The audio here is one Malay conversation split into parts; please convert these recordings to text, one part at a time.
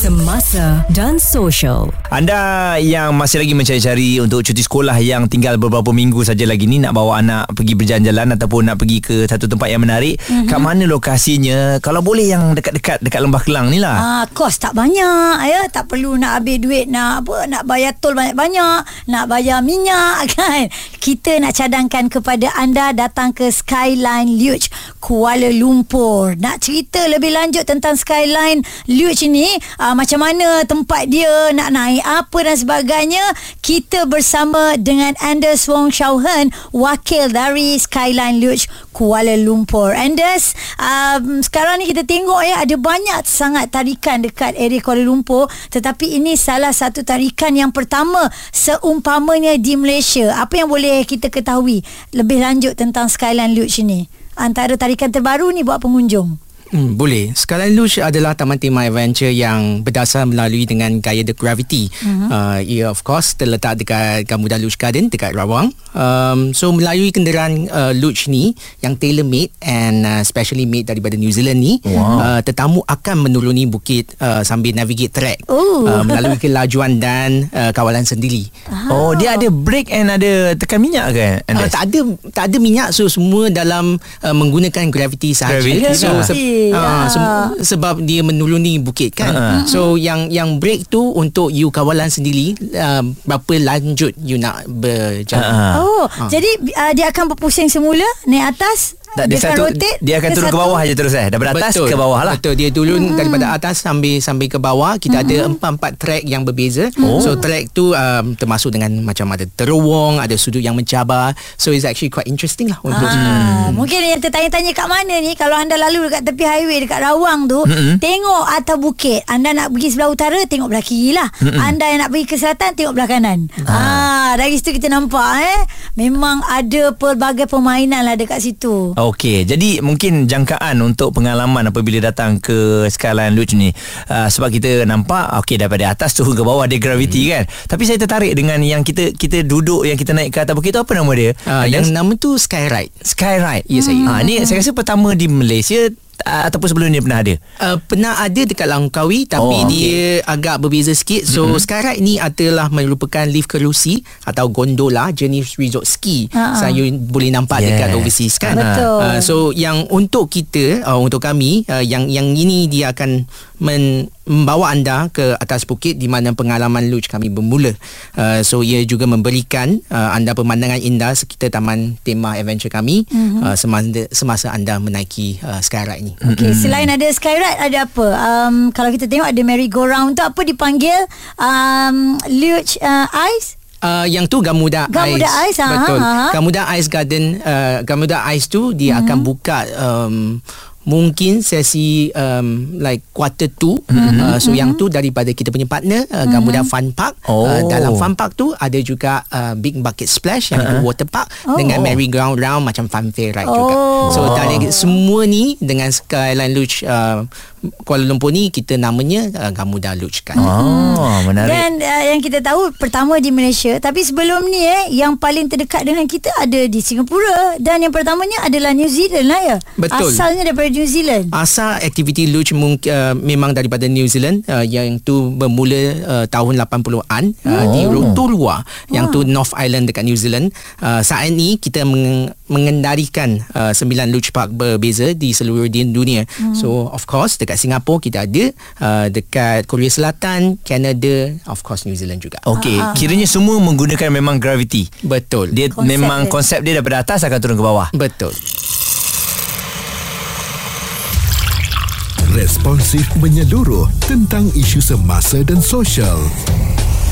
Semasa dan social. Anda yang masih lagi mencari-cari untuk cuti sekolah yang tinggal beberapa minggu saja lagi ni nak bawa anak pergi berjalan-jalan ataupun nak pergi ke satu tempat yang menarik, mm-hmm. kat mana lokasinya? Kalau boleh yang dekat-dekat dekat Lembah Kelang ni lah. Ah, kos tak banyak ya, tak perlu nak habis duit nak apa, nak bayar tol banyak-banyak, nak bayar minyak kan. Kita nak cadangkan kepada anda datang ke Skyline Luge Kuala Lumpur. Nak cerita lebih lanjut tentang Skyline Luge ni, uh, macam mana tempat dia nak naik apa dan sebagainya, kita bersama dengan Anders Wong Shauhen, wakil dari Skyline Luge Kuala Lumpur. Anders, um, sekarang ni kita tengok ya ada banyak sangat tarikan dekat area Kuala Lumpur, tetapi ini salah satu tarikan yang pertama seumpamanya di Malaysia. Apa yang boleh kita ketahui lebih lanjut tentang Skyline Luge ni? Antara tarikan terbaru ni buat pengunjung. Hmm, boleh. Skyline Luge adalah taman tema adventure yang berdasar melalui dengan gaya The Gravity. Uh-huh. Uh, ia of course terletak dekat Gamuda Luge Garden dekat Rawang. Um, so melalui kenderaan uh, Luge ni yang tailor made and uh, specially made daripada New Zealand ni, wow. uh, tetamu akan menuruni bukit uh, sambil navigate track uh, melalui kelajuan dan uh, kawalan sendiri. Oh, dia ada brake and ada tekan minyak ke? Uh, tak ada tak ada minyak so semua dalam uh, menggunakan gravity sahaja. Gravity. So Ah. Se- Ah, se- sebab dia menuruni bukit kan. Ah. So yang yang break tu untuk you kawalan sendiri uh, berapa lanjut you nak berjalan. Ah. Oh, jadi uh, dia akan berpusing semula naik atas. Tak, dia, akan satu, rotate dia akan turun ke satu- bawah aja terus eh. Daripada atas ke bawah lah. Betul. Dia turun hmm. daripada atas sampai sampai ke bawah. Kita hmm. ada empat-empat track yang berbeza. Oh. So track tu um, termasuk dengan macam ada terowong, ada sudut yang mencabar. So it's actually quite interesting lah untuk Ah, mungkin yang tertanya-tanya kat mana ni kalau anda lalu dekat tepi highway dekat Rawang tu Mm-mm. tengok atas bukit anda nak pergi sebelah utara tengok belah kiri lah Mm-mm. anda yang nak pergi ke selatan tengok belah kanan ah. dari situ kita nampak eh memang ada pelbagai permainan lah dekat situ Okey, jadi mungkin jangkaan untuk pengalaman apabila datang ke Skyline Luge ni uh, sebab kita nampak okey daripada atas turun ke bawah ada gravity hmm. kan. Tapi saya tertarik dengan yang kita kita duduk yang kita naik ke atas bukit tu apa nama dia? uh, yang nama tu Skyride. Skyride. Ya, saya. Ha ni saya rasa pertama di Malaysia uh, ataupun sebelum ni pernah ada. Uh, pernah ada dekat Langkawi tapi Oh, oh, dia agak berbeza sikit. So mm-hmm. Skyride ni adalah merupakan lift kerusi atau gondola jenis resort ski. Ha-ha. Saya boleh nampak yeah. dekat overseas kan. Betul. Uh, so yang untuk kita uh, untuk kami uh, yang yang ini dia akan men, membawa anda ke atas bukit di mana pengalaman luge kami bermula. Uh, so ia juga memberikan uh, anda pemandangan indah sekitar taman tema adventure kami mm-hmm. uh, semasa semasa anda menaiki uh, Skyride ni. Okey, selain ada skyride ada apa? Um, kalau kita tengok ada merry go round tu apa dipanggil um, luge uh, ice? Uh, yang tu Gamuda, Gamuda Ice, ha, Betul. ha. Gamuda Ice Garden, uh, Gamuda Ice tu dia mm-hmm. akan buka um, mungkin sesi um, like quarter two. Mm-hmm. Uh, so mm-hmm. yang tu daripada kita punya partner uh, Gamuda mm-hmm. Fun Park. Oh. Uh, dalam Fun Park tu ada juga uh, Big Bucket Splash yang uh-huh. itu water park Oh. dengan merry ground round macam fun fair ride Oh. juga. So dari semua ni dengan Skyline Luge uh, Kuala Lumpur ni kita namanya uh, Gamuda Luge kan. Oh, menarik. Dan uh, yang kita tahu pertama di Malaysia tapi sebelum ni eh yang paling terdekat dengan kita ada di Singapura dan yang pertamanya adalah New Zealand lah ya. Betul. Asalnya daripada New Zealand. Asal aktiviti luge mung, uh, memang daripada New Zealand uh, yang tu bermula uh, tahun 80-an uh, di Rotorua yang tu North Island dekat New Zealand. Uh, saat ini kita meng- mengendarikan uh, sembilan luge park berbeza di seluruh dunia. So of course dekat Singapura kita ada uh, dekat Korea Selatan, Canada, of course New Zealand juga. Okey, kiranya semua menggunakan memang gravity. Betul. Dia Konsep memang dia. konsep dia daripada atas akan turun ke bawah. Betul. Responsif menyeluruh tentang isu semasa dan sosial.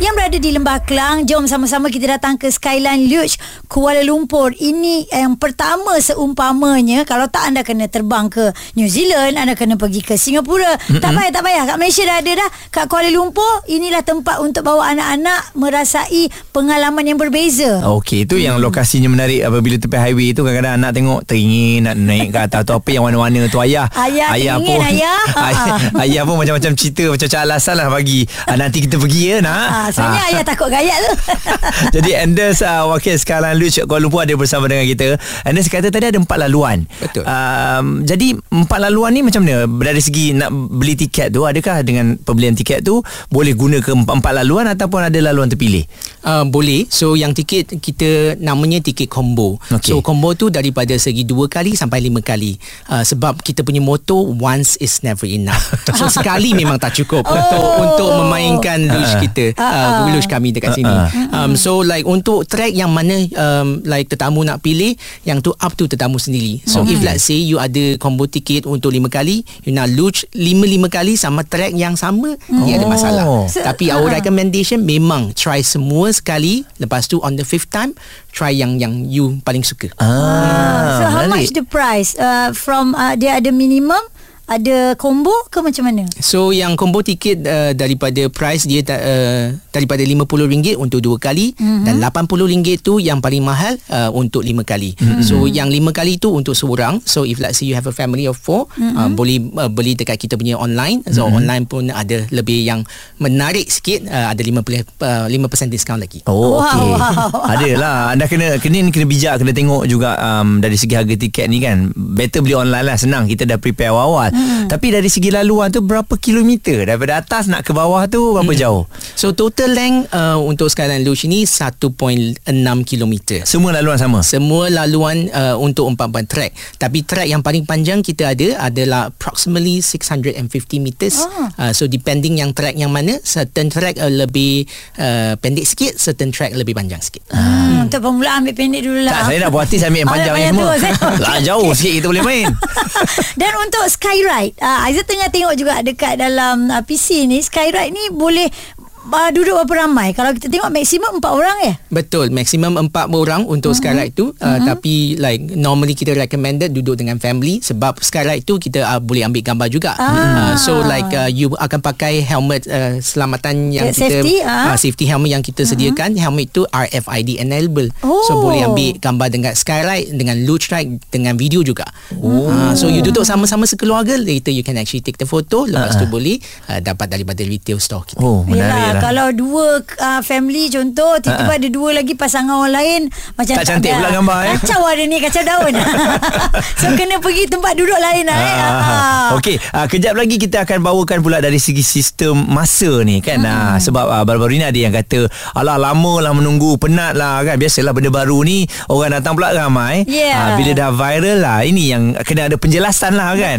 Yang berada di Lembah Kelang. Jom sama-sama kita datang ke Skyline Luge Kuala Lumpur. Ini yang pertama seumpamanya kalau tak anda kena terbang ke New Zealand, anda kena pergi ke Singapura. Mm-hmm. Tak payah, tak payah. Kat Malaysia dah ada dah. Kat Kuala Lumpur, inilah tempat untuk bawa anak-anak merasai pengalaman yang berbeza. Okey, itu yang lokasinya menarik apabila tepi highway tu kadang-kadang anak tengok teringin nak naik ke atas tu apa yang warna-warna tu ayah. Ayah teringin, pun ayah. ayah, ayah pun macam-macam cerita macam-macam alasan lah bagi ah, nanti kita pergi ya nak. Ah, sebenarnya ayah takut gayat tu. Jadi Anders uh, wakil Skyline Luge Kuala Lumpur ada bersama dengan kita. Anders kata tadi ada empat laluan. Betul. Um, jadi empat laluan ni macam mana? Dari segi nak beli tiket tu adakah dengan pembelian tiket tu boleh guna ke empat-empat laluan ataupun ada laluan terpilih? Uh, boleh. So yang tiket kita namanya tiket combo. Okey. So combo tu daripada segi dua kali sampai lima kali. Uh, sebab kita punya moto once is never enough. So sekali memang tak cukup Oh. untuk untuk memainkan luge kita. Ah, Uh, luge kami dekat sini. Um, so like untuk track yang mana um, like tetamu nak pilih yang tu up to tetamu sendiri. So if let's say you ada combo tiket untuk lima kali, you nak luge lima-lima kali sama track yang sama, dia ada masalah. Oh. Tapi our recommendation memang try semua sekali lepas tu on the fifth time try yang yang you paling suka. Ah, so how menarik. much the price? Uh, from uh, dia ada minimum, ada combo ke macam mana? So yang combo tiket uh, daripada price dia uh, daripada RM50 untuk dua kali mm-hmm. dan RM80 tu yang paling mahal uh, untuk lima kali. Mm-hmm. So yang lima kali tu untuk seorang. So if let's say you have a family of four, mm-hmm. uh, boleh uh, beli dekat kita punya online. So mm-hmm. online pun ada lebih yang menarik sikit uh, ada 50 uh, 5% diskaun lagi. Oh Wow, okey. wow. Adalah anda kena kena ni kena bijak kena tengok juga um, dari segi harga tiket ni kan. Better beli online lah senang kita dah prepare awal-awal. Hmm. Tapi dari segi laluan tu berapa kilometer daripada atas nak ke bawah tu berapa hmm. jauh? So total length uh, untuk Skyline Luge ni 1.6 km. Semua laluan sama. Semua laluan uh, untuk 44 track. Tapi track yang paling panjang kita ada adalah approximately 650 meters. Ah. Uh, so depending yang track yang mana, certain track uh, lebih uh, pendek sikit, certain track lebih panjang sikit. Hmm. Untuk pemula ambil pendek dulu lah. Tak saya nak buat hati saya ambil yang panjang ni semua. tu, saya- Lah jauh sikit kita boleh main. Dan untuk skyride, uh, Aizat tengah tengok juga dekat dalam uh, PC ni, skyride ni boleh uh, duduk berapa ramai? Kalau kita tengok maksimum empat orang ya? Betul, maksimum 4 orang untuk uh-huh. skyride tu. Uh, uh-huh. Tapi like normally kita recommended duduk dengan family sebab skyride tu kita uh, boleh ambil gambar juga. Ah. Uh, so like uh, you akan pakai helmet uh, selamatan yang Yeah, kita safety, ah. uh, safety helmet yang kita sediakan. Uh-huh. Helmet tu RFID enable. Oh. So boleh ambil gambar dengan skyride, dengan luge ride, dengan video juga. Oh. Uh, so you duduk sama-sama sekeluarga, later you can actually take the photo, lepas uh-huh. tu boleh uh, dapat daripada retail store kita. Oh menarik Yelah, lah. kalau dua uh, family contoh tiba-tiba Ha-ha. ada dua lagi pasangan orang lain macam Tak cantik ada. pula gambar, eh? Kacau ada ni kacau daun. so kena pergi tempat duduk lain lah eh. Ah, Ah. Okey, ah, kejap lagi kita akan bawakan pula dari segi sistem masa ni kan. Ah, sebab ah, baru-baru ni ada yang kata, "Alah lama lah menunggu, penat lah kan." Biasalah benda baru ni orang datang pula ramai. Yeah. Ah, bila dah viral lah, ini yang kena ada penjelasan lah kan.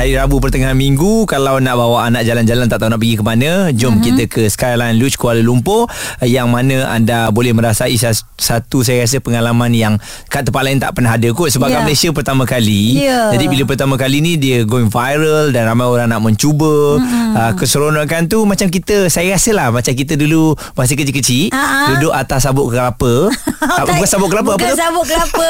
Hari Rabu pertengahan minggu Kalau nak bawa anak jalan-jalan Tak tahu nak pergi ke mana Jom mm-hmm. kita ke Skyline Luge Kuala Lumpur Yang mana anda boleh merasai Satu saya rasa pengalaman yang Kat tempat lain tak pernah ada kot Sebab Ya. kat Malaysia pertama kali Ya. Jadi bila pertama kali ni Dia going viral Dan ramai orang nak mencuba mm-hmm. uh, Keseronokan tu Macam kita Saya rasa lah Macam kita dulu Masa kecil-kecil Ha-ha. Duduk atas sabuk kelapa Ah, Bukan sabuk kelapa Bukan Apa sabuk kelapa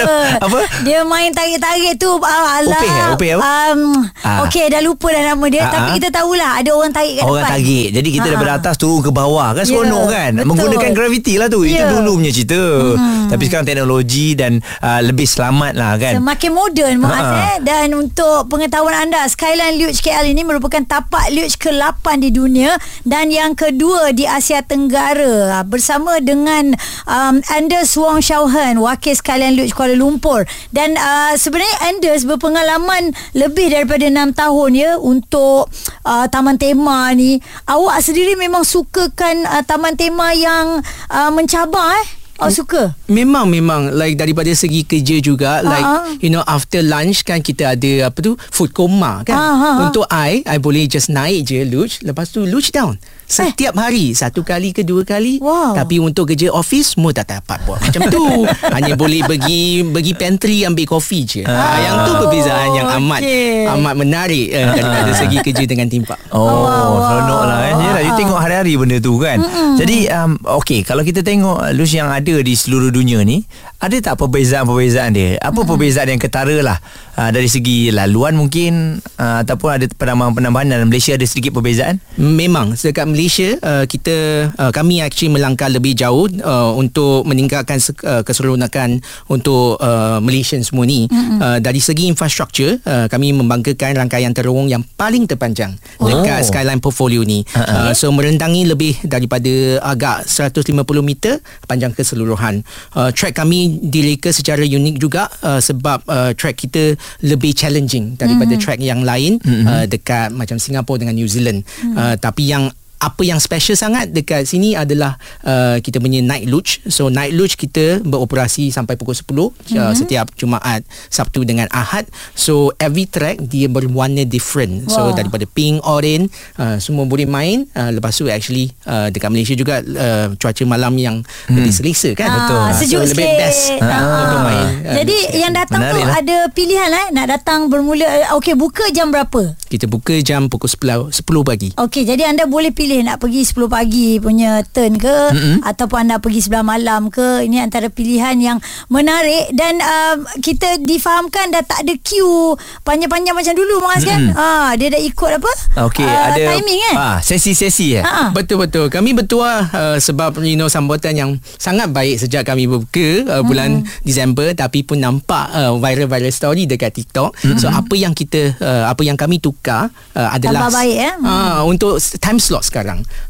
Apa? Dia main tarik-tarik tu ah, Alah Upih eh? Upih apa? um, Ah. Okey dah lupa dah nama dia Ah, Tapi ah. kita tahulah Ada orang tarik kat Orang depan tarik Jadi kita Ha-ha. daripada atas turun ke bawah Kan Ya, seronok kan betul. Menggunakan graviti lah tu Itu Ya. dulu punya cerita hmm. Tapi sekarang teknologi Dan uh, lebih selamat lah kan Semakin moden Muaz eh Dan untuk pengetahuan anda Skyline Luge KL ini merupakan tapak luge ke-8 di dunia Dan yang kedua di Asia Tenggara Ah, Bersama dengan um, Anders Wong Shauhan Wakil Skyline Luge Kuala Lumpur Dan uh, sebenarnya Anders berpengalaman Lebih daripada 6 tahun ya Untuk uh, taman tema ni. Awak sendiri memang sukakan uh, taman tema yang uh, mencabar eh Awak suka? Memang memang like daripada segi kerja juga like Ah, you know after lunch kan kita ada apa tu food coma kan. Ah. Untuk I I boleh just naik je luge lepas tu luge down. Setiap hari Satu kali ke dua kali Wow. Tapi untuk kerja office Semua tak dapat buat Macam tu Hanya boleh pergi Pergi pantry Ambil kopi je ah. Yang tu perbezaan Yang amat okey. Amat menarik eh, Daripada segi kerja dengan timpak Oh, wow, seronok wow. lah kan. Yalah, you tengok hari-hari benda tu kan. Mm-hmm. Jadi, um, okay, kalau kita tengok Lush yang ada di seluruh dunia ni, ada tak perbezaan-perbezaan dia? Apa mm-hmm. perbezaan yang ketara lah? Uh, dari segi laluan mungkin uh, ataupun ada penambahan-penambahan dalam Malaysia ada sedikit perbezaan? Memang dekat Malaysia uh, kita uh, kami actually melangkah lebih jauh uh, untuk meningkatkan uh, keseronokan untuk uh, Malaysian semua ni mm-hmm. uh, dari segi infrastruktur uh, kami membanggakan rangkaian terowong yang paling terpanjang oh. dekat Skyline Portfolio ni uh-huh. uh, so merentangi lebih daripada agak 150 meter panjang keseluruhan uh, track kami direka secara unik juga uh, sebab uh, track kita lebih challenging daripada mm-hmm. track yang lain mm-hmm. uh, dekat macam Singapura dengan New Zealand mm-hmm. uh, tapi yang apa yang special sangat dekat sini adalah uh, kita punya night luge. So night luge kita beroperasi sampai pukul 10 mm-hmm. uh, setiap Jumaat, Sabtu dengan Ahad. So every track dia berwarna different. So Wah. daripada pink, orange uh, semua boleh main. Uh, lepas tu actually uh, dekat Malaysia juga uh, cuaca malam yang hmm. lebih selesa kan. Ah, sejuk so lebih best Ah. untuk main. Uh, Jadi yang datang tu lah. ada pilihan eh nak datang bermula eh, okey buka jam berapa? kita buka jam pukul 10 10 pagi. Okey jadi anda boleh pilih nak pergi 10 pagi punya turn ke mm-hmm. ataupun anda pergi sebelah malam ke ini antara pilihan yang menarik dan um, kita difahamkan dah tak ada queue panjang-panjang macam dulu Mas kan? Ah dia dah ikut apa? Okey, Ah, ada timing eh? Ah, sesi-sesi eh. Ha. Betul betul. Kami bertuah uh, sebab you know sambutan yang sangat baik sejak kami berbuka uh, bulan Hmm. Disember tapi pun nampak uh, viral-viral story dekat TikTok. Mm-hmm. So apa yang kita uh, apa yang kami tukar uh, adalah Tambah baik, eh? uh, untuk s- time slot sekarang.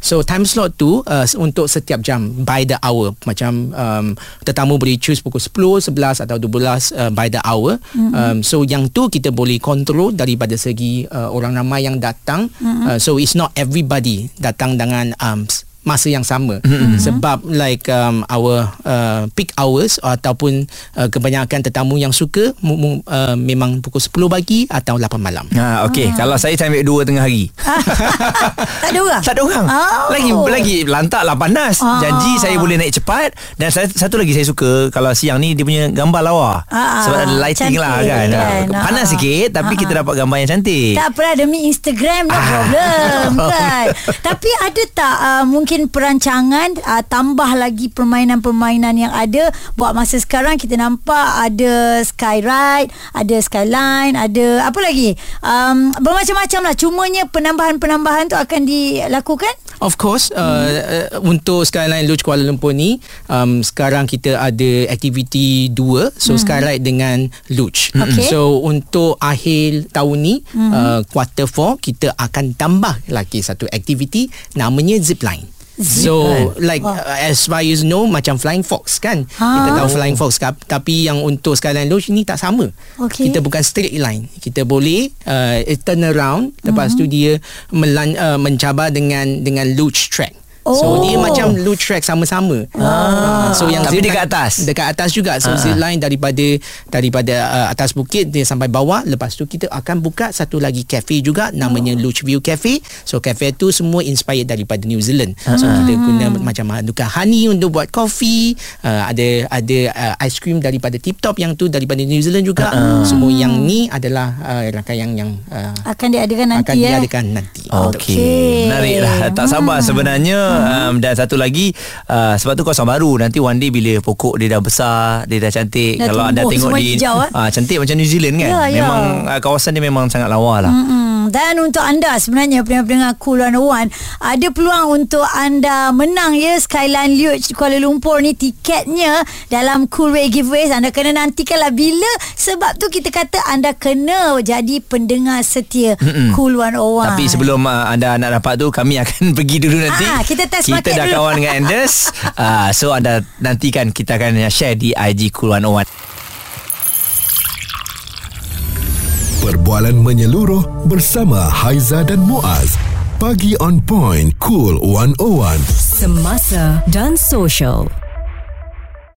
So time slot tu uh, untuk setiap jam by the hour macam um, tetamu boleh choose pukul 10, 11 atau 12 uh, by the hour. Mm-hmm. Um, so yang tu kita boleh control daripada segi uh, orang ramai yang datang. Mm-hmm. Uh, so it's not everybody datang dengan um, masa yang sama mm-hmm. sebab like um, our uh, peak hours ataupun uh, kebanyakan tetamu yang suka mu, mu, uh, memang pukul 10 pagi atau 8 malam. Ha, okey. Kalau saya time ambil 2 tengah hari. tak ada orang. Tak ada orang. Oh. Lagi lagi lantak lah panas. Ah. Janji saya boleh naik cepat dan saya, satu lagi saya suka kalau siang ni dia punya gambar lawa. Ah, Sebab ada lighting cantik lah kan. kan. Ah, Panas sikit tapi Ah. kita dapat gambar yang cantik. Tak apa demi Instagram no Ah. problem kan. Tapi ada tak uh, mungkin perancangan uh, tambah lagi permainan-permainan yang ada buat masa sekarang kita nampak ada skyride, ada skyline, ada apa lagi? Um, bermacam-macam lah. Cumanya penambahan-penambahan tu akan dilakukan? Of course uh, uh, untuk Skyline Lodge Kuala Lumpur ni um, sekarang kita ada aktiviti dua so hmm. Skyride dengan Lodge. Okey. So untuk akhir tahun ni hmm. uh, quarter 4 kita akan tambah lagi satu aktiviti namanya zipline. So like uh, as far as you know macam Flying Fox kan? Ha. Kita tahu Flying Fox Tapi yang untuk Skyline Lodge ni tak sama. Okey. Kita bukan straight line. Kita boleh uh, turn around Lepas tu dia melan, uh, mencabar dengan dengan luge track Oh. So dia macam luge track sama-sama. Ah. So yang Tapi zip dekat line- atas? Dekat atas juga. So Ah. zip line daripada daripada uh, atas bukit dia sampai bawah. Lepas tu kita akan buka satu lagi cafe juga namanya Luge View Cafe. So cafe tu semua inspired daripada New Zealand. So kita guna macam manuka honey untuk buat coffee. Uh, ada ada uh, ice cream daripada Tip Top yang tu daripada New Zealand juga. Semua yang ni adalah uh, rangkaian yang uh, Akan diadakan nanti akan eh? diadakan nanti. Okey. Okey. Menarik lah. Tak sabar sebenarnya. Um, dan satu lagi, uh, sebab tu kawasan baru. Nanti one day bila pokok dia dah besar, dia dah cantik. Dah Kalau anda tengok di... hijau, eh? ah, cantik macam New Zealand kan. Ya, ya. Memang uh, kawasan dia memang sangat lawa lah. Mm-mm. Dan untuk anda sebenarnya pendengar-pendengar Cool 101 ada peluang untuk anda menang ya Skyline Luge Kuala Lumpur ni tiketnya dalam Cool Way Giveaways anda kena nantikanlah bila sebab tu kita kata anda kena jadi pendengar setia Mm-mm. Cool 101 Tapi sebelum uh, anda nak dapat tu Kami akan pergi dulu nanti Ah, kita test Kita market dah dulu. kawan dengan Anders uh, So anda nantikan Kita akan share di IG Cool 101 Perbualan menyeluruh bersama Haiza dan Muaz. Pagi on point, cool 101. Semasa dan social.